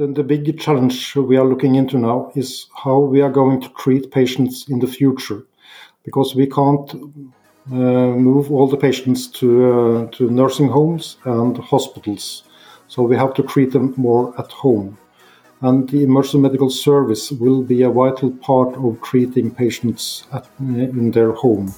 the, the big challenge we are looking into now is how we are going to treat patients in the future, because we can't uh, move all the patients to uh, to nursing homes and hospitals, so we have to treat them more at home. And the emergency medical service will be a vital part of treating patients at, in their home.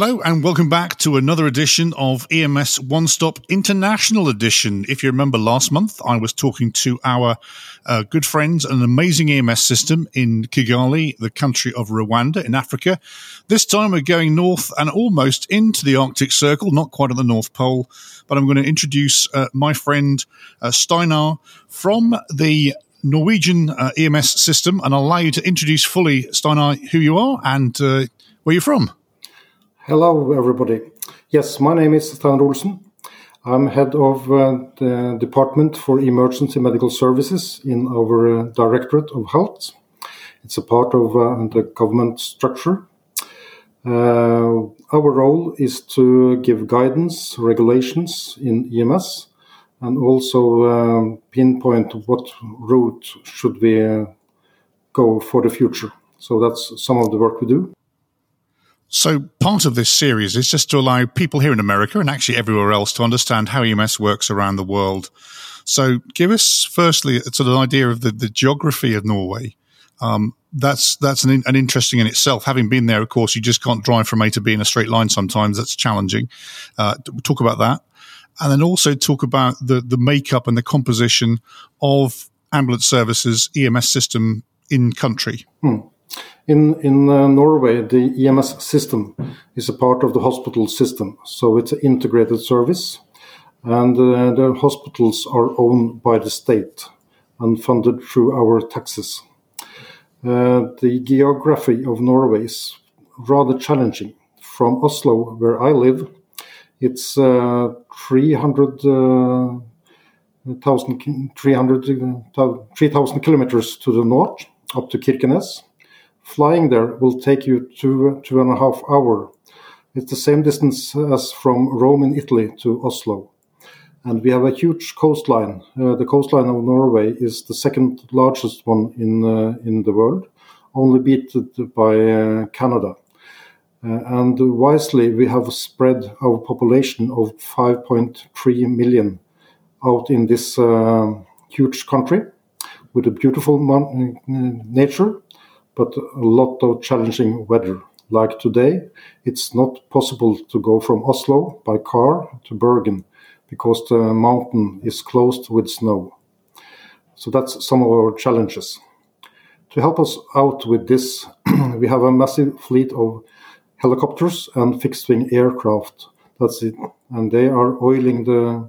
Hello, and welcome back to another edition of EMS One Stop International Edition. If you remember last month, I was talking to our uh, good friends, an amazing EMS system in Kigali, the country of Rwanda in Africa. This time we're going north and almost into the Arctic Circle, not quite at the North Pole, but I'm going to introduce uh, my friend uh, Steinar from the Norwegian uh, EMS system, and I'll allow you to introduce fully, Steinar, who you are and uh, where you're from. Hello, everybody. Yes, my name is Steinar Olsen. I'm head of uh, the Department for Emergency Medical Services in our uh, Directorate of Health. It's a part of uh, the government structure. Uh, our role is to give guidance, regulations in EMS, and also um, pinpoint what route should we uh, go for the future. So that's some of the work we do. So, part of this series is just to allow people here in America and actually everywhere else to understand how EMS works around the world. So, give us firstly sort of an idea of the, the geography of Norway. Um, that's that's an, an, interesting in itself. Having been there, of course, you just can't drive from A to B in a straight line. Sometimes that's challenging. Uh, talk about that, and then also talk about the the makeup and the composition of ambulance services EMS system in country. Hmm. In in uh, Norway, the EMS system is a part of the hospital system, so it's an integrated service, and uh, the hospitals are owned by the state and funded through our taxes. Uh, the geography of Norway is rather challenging. From Oslo, where I live, it's uh, 300. Uh, 3,000 kilometers to the north, up to Kirkenes, Flying there will take you two two and a half hour. It's the same distance as from Rome in Italy to Oslo. And we have a huge coastline. Uh, the coastline of Norway is the second largest one in uh, in the world, only beaten by uh, Canada. Uh, and wisely, we have spread our population of 5.3 million out in this uh, huge country with a beautiful nature but a lot of challenging weather. Like today, it's not possible to go from Oslo by car to Bergen because the mountain is closed with snow. So that's some of our challenges. To help us out with this, we have a massive fleet of helicopters and fixed wing aircraft. That's it. And they are oiling the,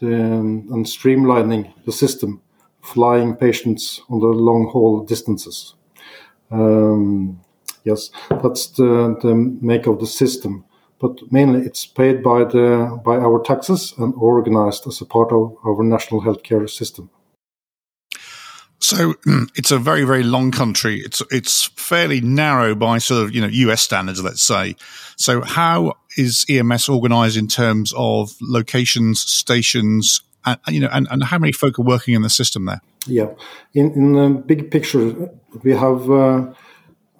the and streamlining the system, flying patients on the long haul distances. Um, yes, that's the, the make of the system. But mainly, it's paid by the by our taxes and organized as a part of our national healthcare system. So it's a very very long country. It's it's fairly narrow by sort of you know US standards, let's say. So how is EMS organized in terms of locations, stations, and you know, and, and how many folk are working in the system there? Yeah, in in the big picture, we have uh,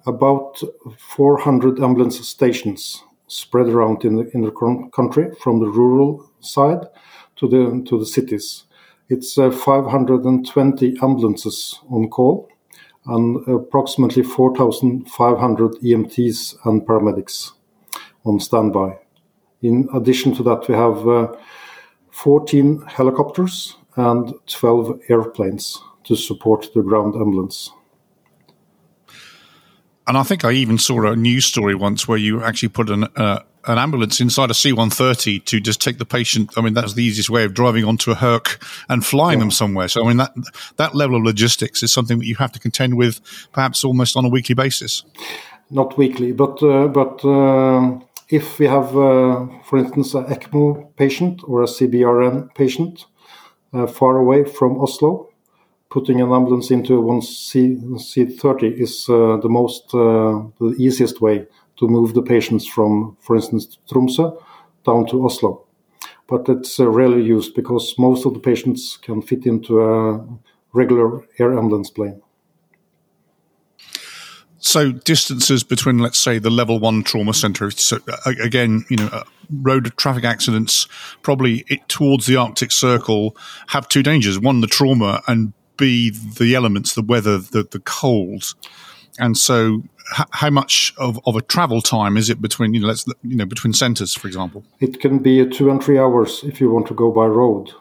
about 400 ambulance stations spread around in the in the country, from the rural side to the to the cities. It's uh, 520 ambulances on call, and approximately 4,500 EMTs and paramedics on standby. In addition to that, we have uh, 14 helicopters and 12 airplanes to support the ground ambulance. And I think I even saw a news story once where you actually put an uh, an ambulance inside a C-130 to just take the patient. I mean, that's the easiest way of driving onto a Herc and flying yeah. them somewhere. So, I mean, that that level of logistics is something that you have to contend with, perhaps almost on a weekly basis. Not weekly, but uh, but uh, if we have, uh, for instance, an ECMO patient or a CBRN patient far away from Oslo, putting an ambulance into one C, C30 is uh, the most, uh, the easiest way to move the patients from, for instance, Tromsø down to Oslo. But it's uh, rarely used because most of the patients can fit into a regular air ambulance plane. So distances between, let's say, the level one trauma center. So again, you know, uh, road traffic accidents probably it, towards the Arctic Circle have two dangers: one, the trauma, and B, the elements, the weather, the the cold. And so, how much of, of a travel time is it between you know, let's you know, between centers, for example? It can be two and three hours if you want to go by road,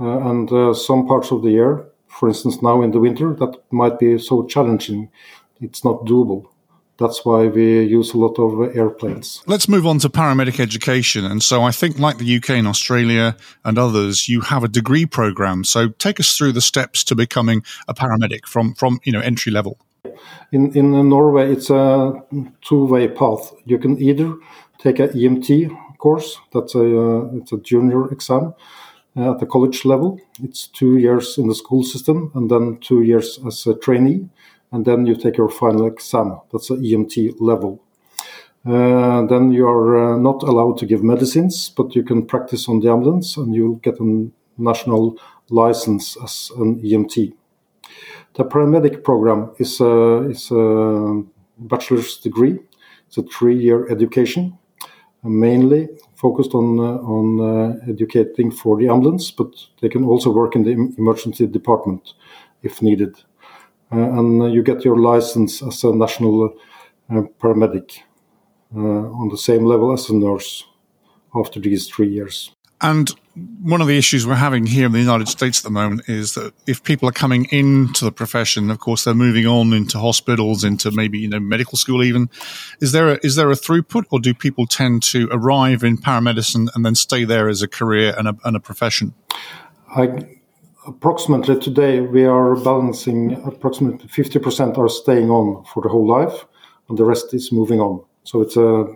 uh, and uh, some parts of the year, for instance, now in the winter, that might be so challenging it's not doable. That's why we use a lot of airplanes. Let's move on to paramedic education. And so I think, like the UK and Australia and others, you have a degree program. So take us through the steps to becoming a paramedic from, from you know, entry level. In, in Norway, it's a two way path. You can either take an EMT course, that's a, uh, it's a junior exam uh, at the college level. It's two years in the school system and then two years as a trainee and then you take your final exam. That's an EMT level. Uh, then you are uh, not allowed to give medicines, but you can practice on the ambulance and you'll get a national license as an EMT. The paramedic program is a, is a bachelor's degree. It's a three-year education, mainly focused on uh, on uh, educating for the ambulance, but they can also work in the emergency department if needed. Uh, and you get your license as a national uh, paramedic uh, on the same level as a nurse after these three years. And one of the issues we're having here in the United States at the moment is that if people are coming into the profession, of course, they're moving on into hospitals, into maybe you know medical school. Even is there a, is there a throughput, or do people tend to arrive in paramedicine and then stay there as a career and a, and a profession? I approximately today we are balancing approximately 50% are staying on for the whole life and the rest is moving on. So it's a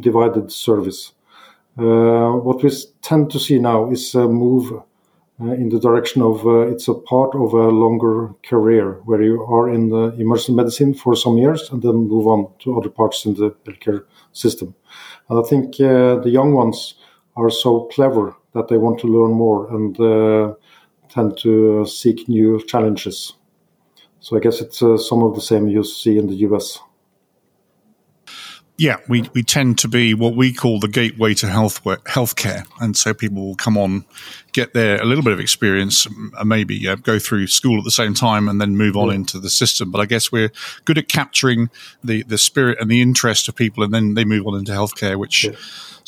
divided service. Uh, what we tend to see now is a move uh, in the direction of uh, it's a part of a longer career where you are in the emergency medicine for some years and then move on to other parts in the healthcare system. And i think uh, the young ones are so clever that they want to learn more and uh, tend to seek new challenges. So I guess it's uh, some of the same you see in the US. Yeah, we, we tend to be what we call the gateway to health healthcare, and so people will come on, get there a little bit of experience, and maybe uh, go through school at the same time, and then move on yeah. into the system. But I guess we're good at capturing the the spirit and the interest of people, and then they move on into healthcare, which. Yeah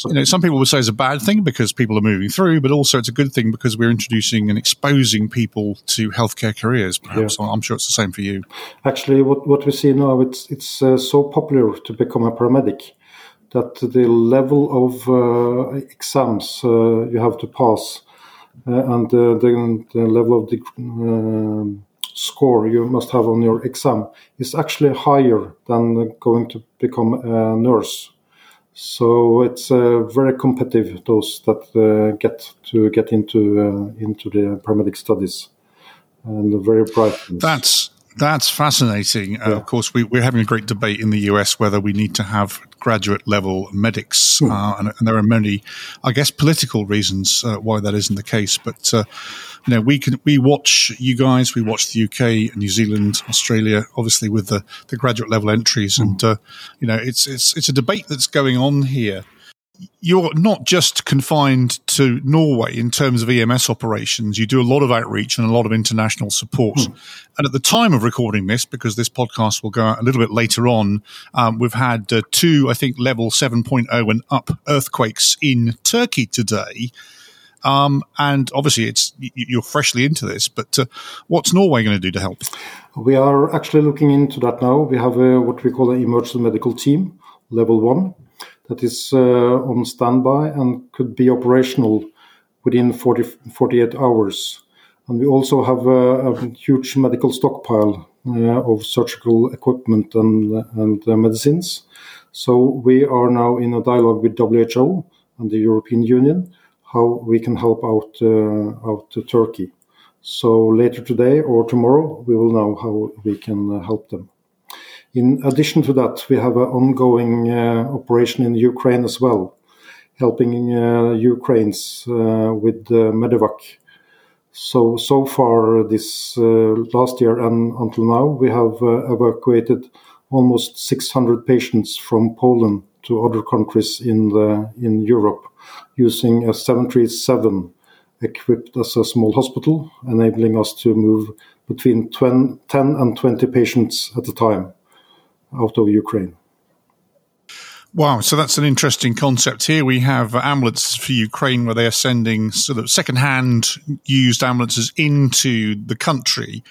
you know, some people would say it's a bad thing because people are moving through, but also it's a good thing because we're introducing and exposing people to healthcare careers. Perhaps yeah. I'm sure it's the same for you. Actually, what, what we see now it's it's uh, so popular to become a paramedic that the level of uh, exams uh, you have to pass uh, and the, the, level of the um, score you must have on your exam is actually higher than going to become a nurse so it's uh, very competitive those that uh, get to get into uh, into the paramedic studies and very bright. That's that's fascinating. Yeah. of course, we, are having a great debate in the US whether we need to have graduate level medics, hmm. uh, and, and, there are many, I guess, political reasons uh, why that isn't the case. But uh, you know, we can we watch you guys, we watch the UK, New Zealand, Australia, obviously with the, the graduate level entries, mm. and uh, you know, it's it's it's a debate that's going on here. You're not just confined to Norway in terms of EMS operations. You do a lot of outreach and a lot of international support. Mm. And at the time of recording this, because this podcast will go out a little bit later on, um, we've had uh, two, I think, level 7.0 and up earthquakes in Turkey today. Um, and obviously, it's you're freshly into this, but uh, what's Norway going to do to help? We are actually looking into that now. We have a, what we call an emergency medical team, level one, that is uh, on standby and could be operational within 40, 48 hours. And we also have a, huge medical stockpile uh, of surgical equipment and, and uh, medicines. So we are now in a dialogue with WHO and the European Union how we can help out Turkey. So later today or tomorrow, we will know how we can help them. In addition to that, we have an ongoing uh, operation in Ukraine as well, helping uh, Ukrainians uh, with medevac. So so far this last year and until now, we have evacuated almost 600 patients from Poland to other countries in the in Europe using a 737 equipped as a small hospital, enabling us to move between 10 and 20 patients at a time out of Ukraine. Wow, so that's an interesting concept. Here we have ambulances for Ukraine where they are sending sort of second-hand used ambulances into the country.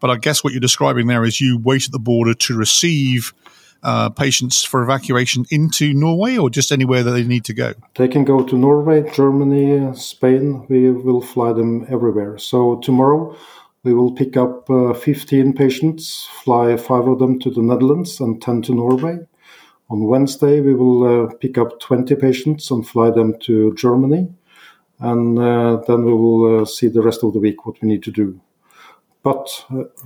But I guess what you're describing there is you wait at the border to receive uh, patients for evacuation into Norway or just anywhere that they need to go? They can go to Norway, Germany, Spain. We will fly them everywhere. So tomorrow we will pick up uh, 15 patients, fly five of them to the Netherlands and 10 to Norway. On Wednesday, we will uh, pick up 20 patients and fly them to Germany. And uh, then we will see the rest of the week what we need to do. But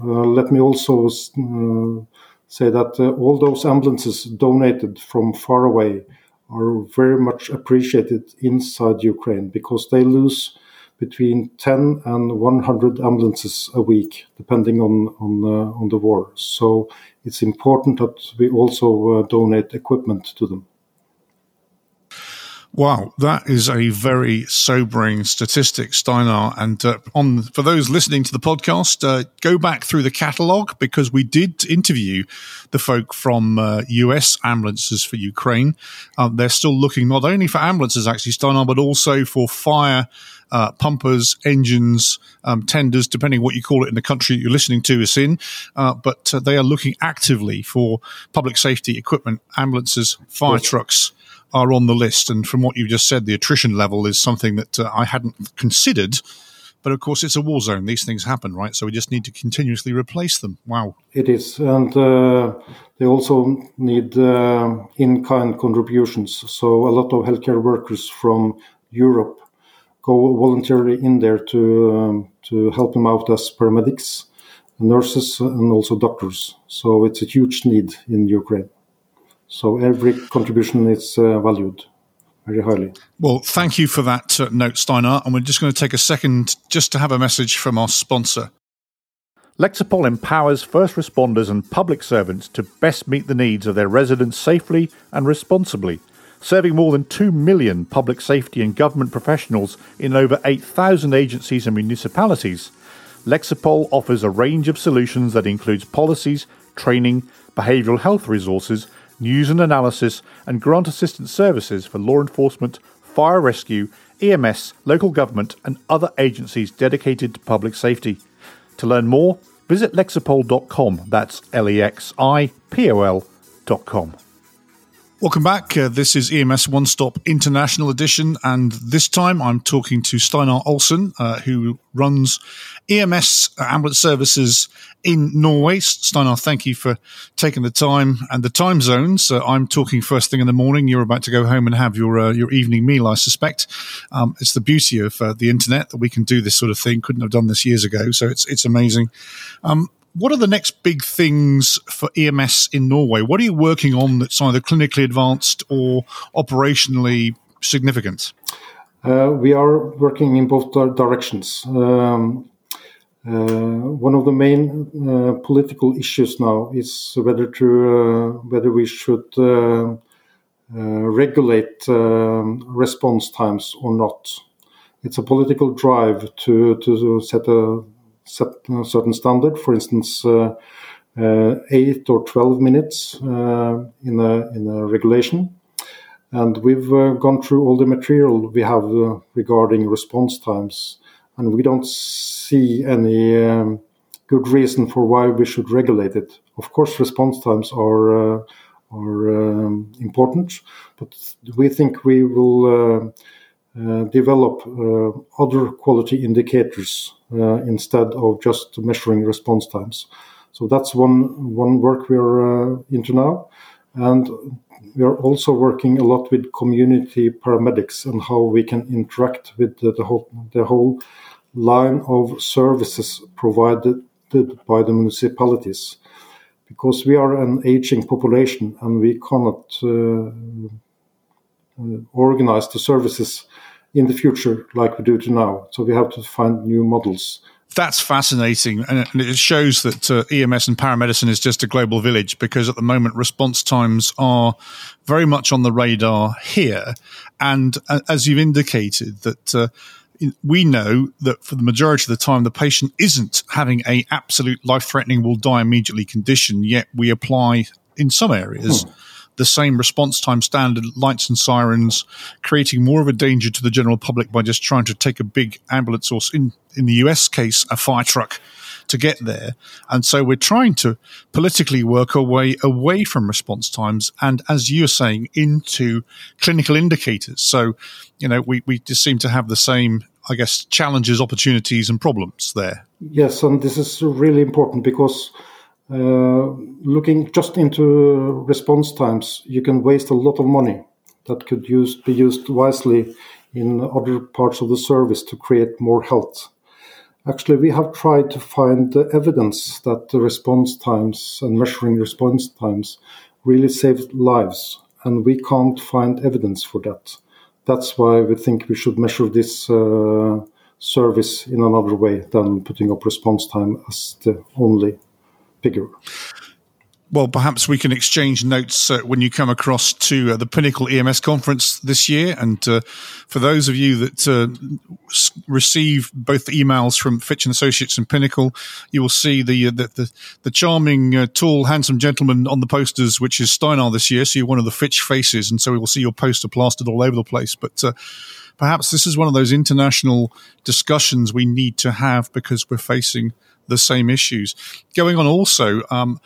let me also say that all those ambulances donated from far away are very much appreciated inside Ukraine because they lose between 10 and 100 ambulances a week, depending on on, uh, on the war. So it's important that we also uh, donate equipment to them. Wow, that is a very sobering statistic, Steinar. And uh, on for those listening to the podcast, uh, go back through the catalogue because we did interview the folk from uh, US Ambulances for Ukraine. Um, they're still looking not only for ambulances, actually, Steinar, but also for fire uh, pumpers, engines, um, tenders, depending what you call it in the country you're listening to us in. Uh, but uh, they are looking actively for public safety equipment, ambulances, fire trucks are on the list. And from what you just said, the attrition level is something that uh, I hadn't considered. But of course, it's a war zone. These things happen, right? So we just need to continuously replace them. Wow. It is. And uh, they also need uh, in kind contributions. So a lot of healthcare workers from Europe go voluntarily in there to um, to help them out as paramedics, nurses, and also doctors. So it's a huge need in Ukraine. So every contribution is uh, valued very highly. Well, thank you for that uh, note, Steinar. And we're just going to take a second just to have a message from our sponsor. Lexipol empowers first responders and public servants to best meet the needs of their residents safely and responsibly serving more than 2 million public safety and government professionals in over 8,000 agencies and municipalities, Lexipol offers a range of solutions that includes policies, training, behavioural health resources, news and analysis, and grant assistance services for law enforcement, fire rescue, EMS, local government, and other agencies dedicated to public safety. To learn more, visit lexipol.com. That's L E X I P O L.com. Welcome back. Uh, this is EMS One Stop International Edition, and this time I'm talking to Steinar Olsen, uh, who runs EMS ambulance services in Norway. Steinar, thank you for taking the time and the time zones. Uh, I'm talking first thing in the morning. You're about to go home and have your uh, your evening meal, I suspect. Um, it's the beauty of uh, the internet that we can do this sort of thing. Couldn't have done this years ago, so it's it's amazing. Um, what are the next big things for EMS in Norway? What are you working on that's either clinically advanced or operationally significant? Uh, we are working in both directions. Um, uh, one of the main uh, political issues now is whether to uh, whether we should uh, uh, regulate um, response times or not. It's a political drive to to set a set a certain standard. For instance, uh, uh, eight or twelve minutes uh, in a in a regulation. And we've gone through all the material we have regarding response times, and we don't see any um, good reason for why we should regulate it. Of course, response times are uh, are um, important, but we think we will uh, uh, develop other quality indicators uh, instead of just measuring response times. So that's one one work we are uh, into now. And we are also working a lot with community paramedics and how we can interact with the, the, whole, the whole line of services provided by the municipalities because we are an aging population and we cannot uh, uh, organize the services in the future like we do to now. So we have to find new models. That's fascinating, and it shows that uh, EMS and paramedicine is just a global village because at the moment response times are very much on the radar here, and uh, as you've indicated, that uh, we know that for the majority of the time, the patient isn't having a absolute life threatening, will die immediately condition. Yet we apply in some areas hmm. The same response time standard, lights and sirens, creating more of a danger to the general public by just trying to take a big ambulance or in in the US case, a fire truck to get there. And so we're trying to politically work our way away from response times and, as you're saying, into clinical indicators. So, you know, we, we just seem to have the same, I guess, challenges, opportunities, and problems there. Yes, and this is really important because. Uh, looking just into response times, you can waste a lot of money that could use, be used wisely in other parts of the service to create more health. Actually, we have tried to find evidence that the response times and measuring response times really saved lives, and we can't find evidence for that. That's why we think we should measure this uh, service in another way than putting up response time as the only figure well, perhaps we can exchange notes uh, when you come across to uh, the Pinnacle EMS conference this year. And uh, for those of you that uh, receive both the emails from Fitch and Associates and Pinnacle, you will see the uh, the, the, the, charming, uh, tall, handsome gentleman on the posters, which is Steinar this year. So you're one of the Fitch faces, and so we will see your poster plastered all over the place. But perhaps this is one of those international discussions we need to have because we're facing the same issues. Going on also. Um,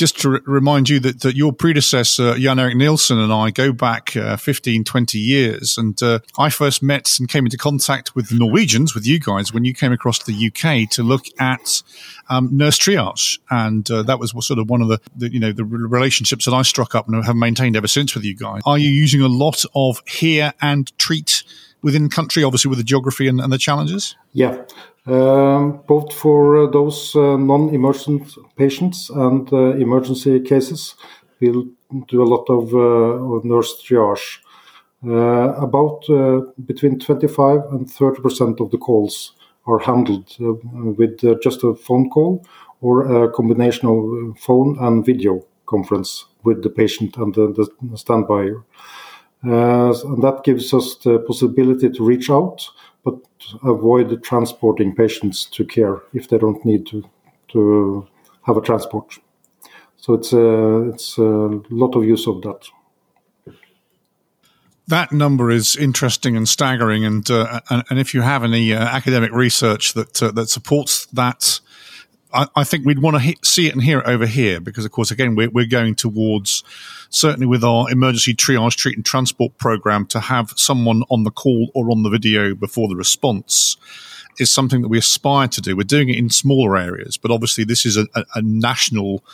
just to r- remind you that, that your predecessor, Jan Erik Nielsen, and I go back uh, 15, 20 years. And uh, I first met and came into contact with the Norwegians, with you guys, when you came across the UK to look at um, nurse triage. And uh, that was sort of one of the, the, you know, the relationships that I struck up and have maintained ever since with you guys. Are you using a lot of hear and treat within country, obviously with the geography and, and the challenges? Yeah. Um, both for uh, those uh, non-emergent patients and uh, emergency cases, we'll do a lot of, of nurse triage. about between 25 and 30 percent of the calls are handled with just a phone call or a combination of phone and video conference with the patient and the, the standby. Uh, and that gives us the possibility to reach out but avoid transporting patients to care if they don't need to to have a transport. So it's a, it's a lot of use of that. That number is interesting and staggering, and uh, and, and, if you have any uh, academic research that uh, that supports that I, I think we'd want to see it and hear it over here because, of course, again, we're, we're going towards certainly with our emergency triage, treat, and transport program to have someone on the call or on the video before the response is something that we aspire to do. We're doing it in smaller areas, but obviously, this is a, a, a national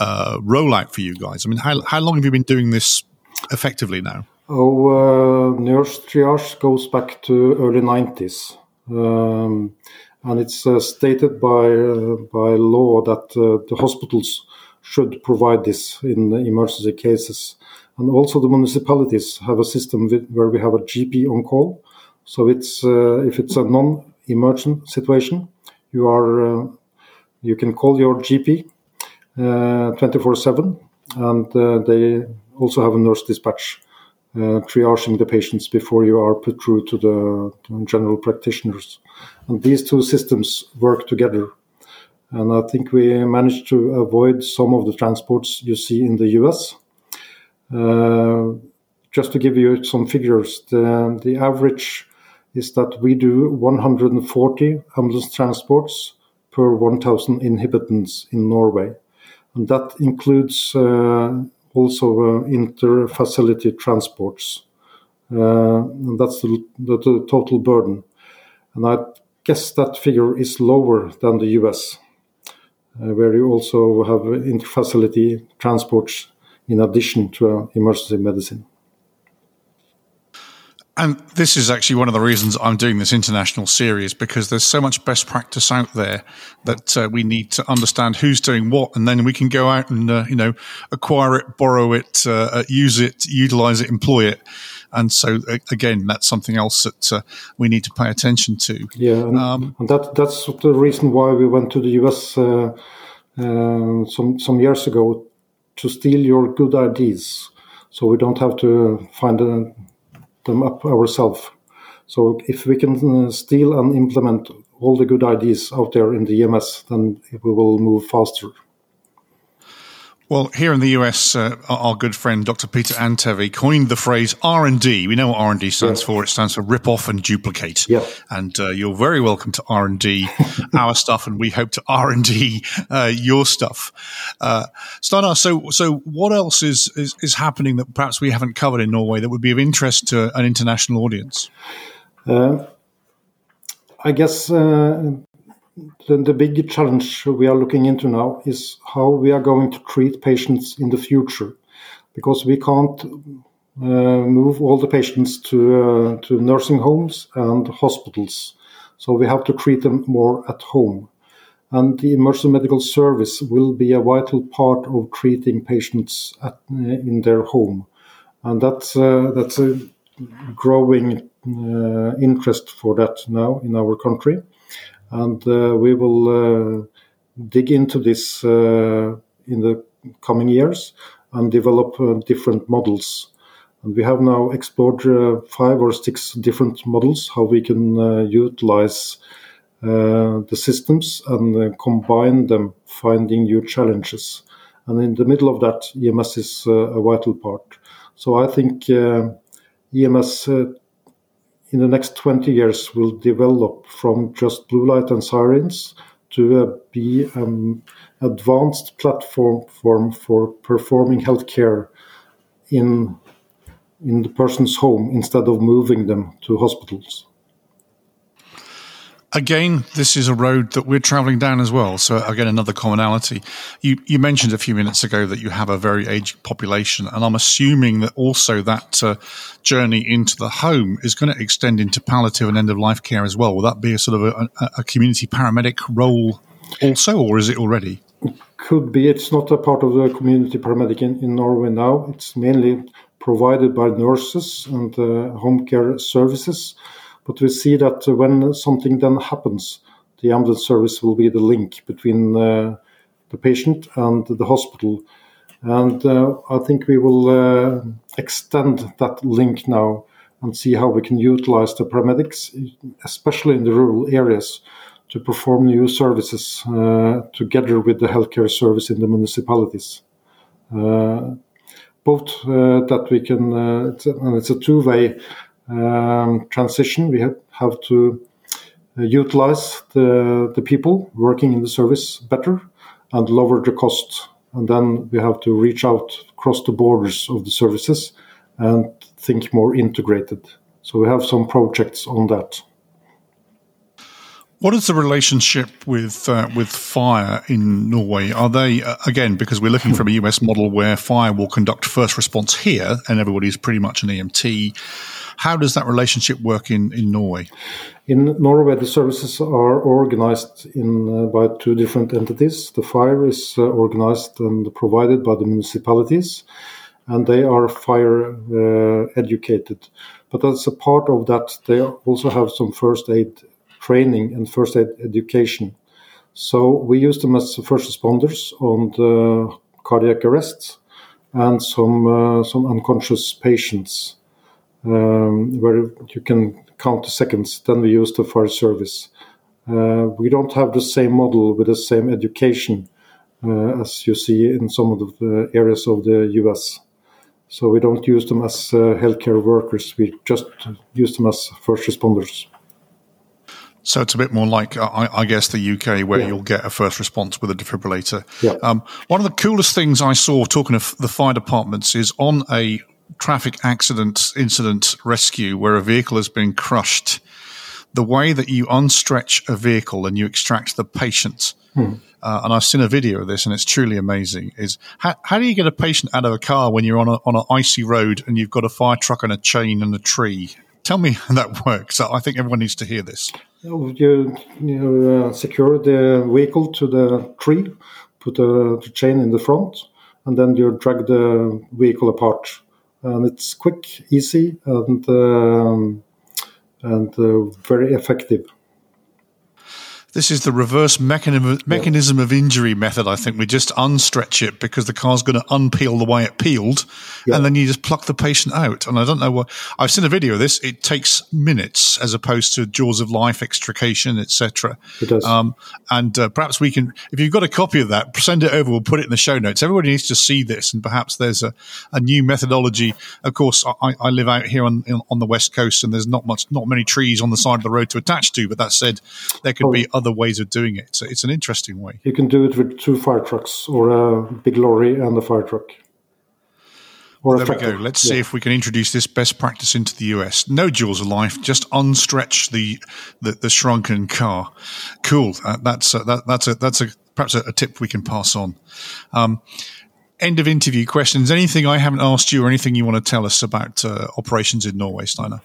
uh, rollout for you guys. I mean, how, how long have you been doing this effectively now? Oh, uh, nurse triage goes back to early 90s. Um, and it's uh, stated by uh, by law that uh, the hospitals should provide this in emergency cases. And also the municipalities have a system with, where we have a GP on call. So it's uh, if it's a non-emergent situation, you are uh, you can call your GP 24/7, uh, and they also have a nurse dispatch uh, triaging the patients before you are put through to the general practitioners. And these two systems work together. And I think we managed to avoid some of the transports you see in the US. Uh, just to give you some figures, the, the average is that we do 140 ambulance transports per 1,000 inhabitants in Norway. And that includes uh, also uh, inter-facility transports. Uh, and that's the, the, the, total burden. And I guess that figure is lower than the US, uh, where you also have inter-facility transports in addition to emergency medicine. And this is actually one of the reasons I'm doing this international series because there's so much best practice out there that uh, we need to understand who's doing what, and then we can go out and uh, you know acquire it, borrow it, uh, uh use it, utilize it, employ it. And so again, that's something else that uh, we need to pay attention to. Yeah, and, um, and, that that's the reason why we went to the US uh, some some years ago to steal your good ideas, so we don't have to find a them up ourselves. So if we can uh, steal and implement all the good ideas out there in the EMS, then we will move faster. Well, here in the US, uh, our good friend Dr. Peter Antevy coined the phrase R and D. We know what R and D stands yeah. for. It stands for rip off and duplicate. Yeah. And uh, you're very welcome to R and D our stuff, and we hope to R and D uh, your stuff. Uh, Steinar, so so what else is, is is happening that perhaps we haven't covered in Norway that would be of interest to an international audience? Uh, I guess uh, the, the big challenge we are looking into now is how we are going to treat patients in the future, because we can't uh, move all the patients to uh, to nursing homes and hospitals, so we have to treat them more at home. And the emergency medical service will be a vital part of treating patients at, uh, in their home, and that's that's a growing interest for that now in our country and uh, we will uh, dig into this uh, in the coming years and develop uh, different models. And we have now explored uh, five or six different models how we can uh, utilize the systems and combine them, finding new challenges. And in the middle of that, EMS is a vital part. So I think EMS in the next 20 years will develop from just blue light and sirens to uh, be an um, advanced platform form for performing healthcare in in the person's home instead of moving them to hospitals. Again, this is a road that we're traveling down as well. So again, another commonality. You, you mentioned a few minutes ago that you have a very aged population, and I'm assuming that also that uh, journey into the home is going to extend into palliative and end of life care as well. Will that be a sort of a, a community paramedic role also, or is it already? Could be. It's not a part of the community paramedic in, in Norway now. It's mainly provided by nurses and uh, home care services but we see that when something then happens, the ambulance service will be the link between uh, the patient and the hospital. And uh, I think we will uh, extend that link now and see how we can utilize the paramedics, especially in the rural areas, to perform new services uh, together with the healthcare service in the municipalities. Uh, both uh, that we can, and it's a two way um, transition, we have, have to uh, utilize the, the people working in the service better and lower the cost. And then we have to reach out across the borders of the services and think more integrated. So we have some projects on that. What is the relationship with uh, with fire in Norway? Are they uh, again because we're looking from a US model where fire will conduct first response here, and everybody's pretty much an EMT. How does that relationship work in, in Norway? In Norway, the services are organized in uh, by two different entities. The fire is uh, organized and provided by the municipalities, and they are fire uh, educated. But as a part of that, they also have some first aid training and first aid education. So we use them as first responders on the cardiac arrests and some uh, some unconscious patients um, where you can count the seconds. Then we use the fire service. Uh, we don't have the same model with the same education uh, as you see in some of the areas of the US. So we don't use them as uh, healthcare workers. We just use them as first responders. So it's a bit more like, uh, I, I guess, the UK, where yeah. you'll get a first response with a defibrillator. Yeah. Um, one of the coolest things I saw talking of the fire departments is on a traffic accident incident rescue where a vehicle has been crushed. the way that you unstretch a vehicle and you extract the patient. Hmm. Uh, and I've seen a video of this, and it's truly amazing. Is how, how do you get a patient out of a car when you're on a on an icy road and you've got a fire truck and a chain and a tree? Tell me how that works. I think everyone needs to hear this. You, you uh, secure the vehicle to the tree, put a, the chain in the front, and then you drag the vehicle apart. And it's quick, easy, and um, and uh, very effective. This is the reverse mechanism, mechanism of injury method, I think. We just unstretch it because the car's going to unpeel the way it peeled, yeah. and then you just pluck the patient out. And I don't know what I've seen a video of this. It takes minutes as opposed to jaws of life extrication, etc. It does. Um, and uh, perhaps we can, if you've got a copy of that, send it over. We'll put it in the show notes. Everybody needs to see this, and perhaps there's a, a new methodology. Of course, I, I live out here on on the west coast, and there's not much, not many trees on the side of the road to attach to. But that said, there could oh. be other ways of doing it. So it's an interesting way. You can do it with two fire trucks or a big lorry and a fire truck. Or there we go. Let's yeah. see if we can introduce this best practice into the US. No jaws of life, just unstretch the the, the shrunken car. Cool. Uh, that's that, that's a that's a perhaps a, a, tip we can pass on. Um, end of interview questions. Anything I haven't asked you, or anything you want to tell us about uh, operations in Norway, Steinar?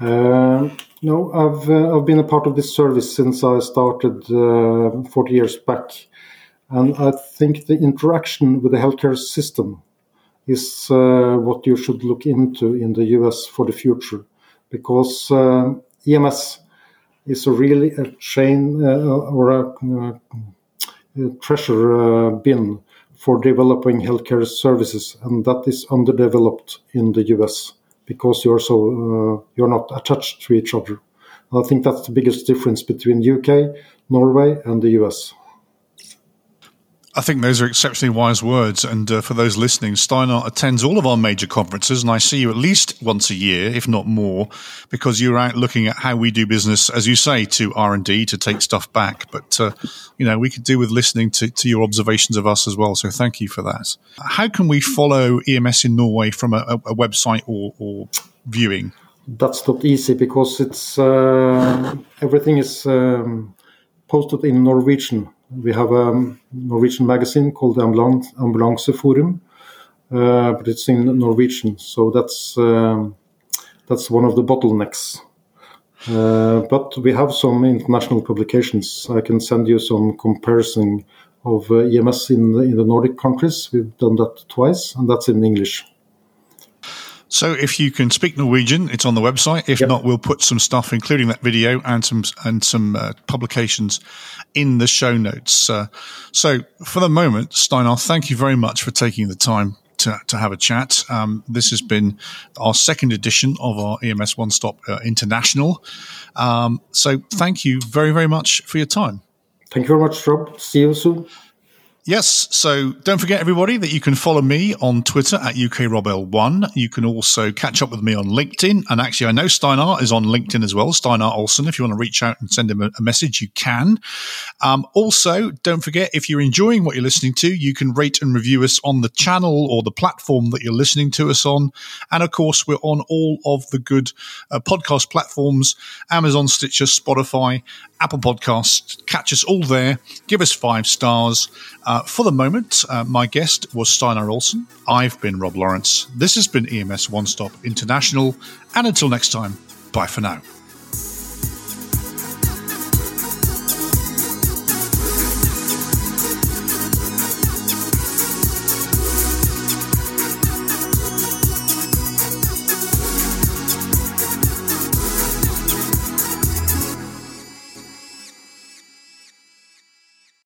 Uh, no, I've uh, I've been a part of this service since I started uh, 40 years back, and I think the interaction with the healthcare system is uh, what you should look into in the US for the future, because uh, EMS is really a chain or a treasure bin for developing healthcare services, and that is underdeveloped in the US because you're so uh, you're not attached to each other. And I think that's the biggest difference between UK, Norway, and the US. I think those are exceptionally wise words. And uh, for those listening, Steinar attends all of our major conferences, and I see you at least once a year, if not more, because you're out looking at how we do business, as you say, to R and D to take stuff back. But uh, you know, we could do with listening to, to your observations of us as well. So thank you for that. How can we follow EMS in Norway from a, a website or, or, viewing? That's not easy because it's uh, everything is um, posted in Norwegian we have a Norwegian magazine called Ambulance, Ambulance Forum, uh, but it's in Norwegian, so that's um, that's one of the bottlenecks. Uh, but we have some international publications. I can send you some comparison of uh, EMS in the, in the Nordic countries. We've done that twice, and that's in English. So if you can speak Norwegian, it's on the website. If yep. not, we'll put some stuff, including that video and some and some uh, publications, in the show notes. Uh, so for the moment, Steinar, thank you very much for taking the time to, to have a chat. Um, this has been our second edition of our EMS One Stop uh, International. Um, so thank you very very much for your time. Thank you very much, Rob. See you soon. Yes. So don't forget, everybody, that you can follow me on Twitter at UKRobL1. You can also catch up with me on LinkedIn. And actually, I know Steinar is on LinkedIn as well, Steinar Olsen. If you want to reach out and send him a, a message, you can. Um, also, don't forget, if you're enjoying what you're listening to, you can rate and review us on the channel or the platform that you're listening to us on. And of course, we're on all of the good uh, podcast platforms Amazon, Stitcher, Spotify, Apple Podcasts. Catch us all there. Give us five stars. Uh, for the moment, uh, my guest was Steinar Olsen. I've been Rob Lawrence. This has been EMS One Stop International. And until next time, bye for now.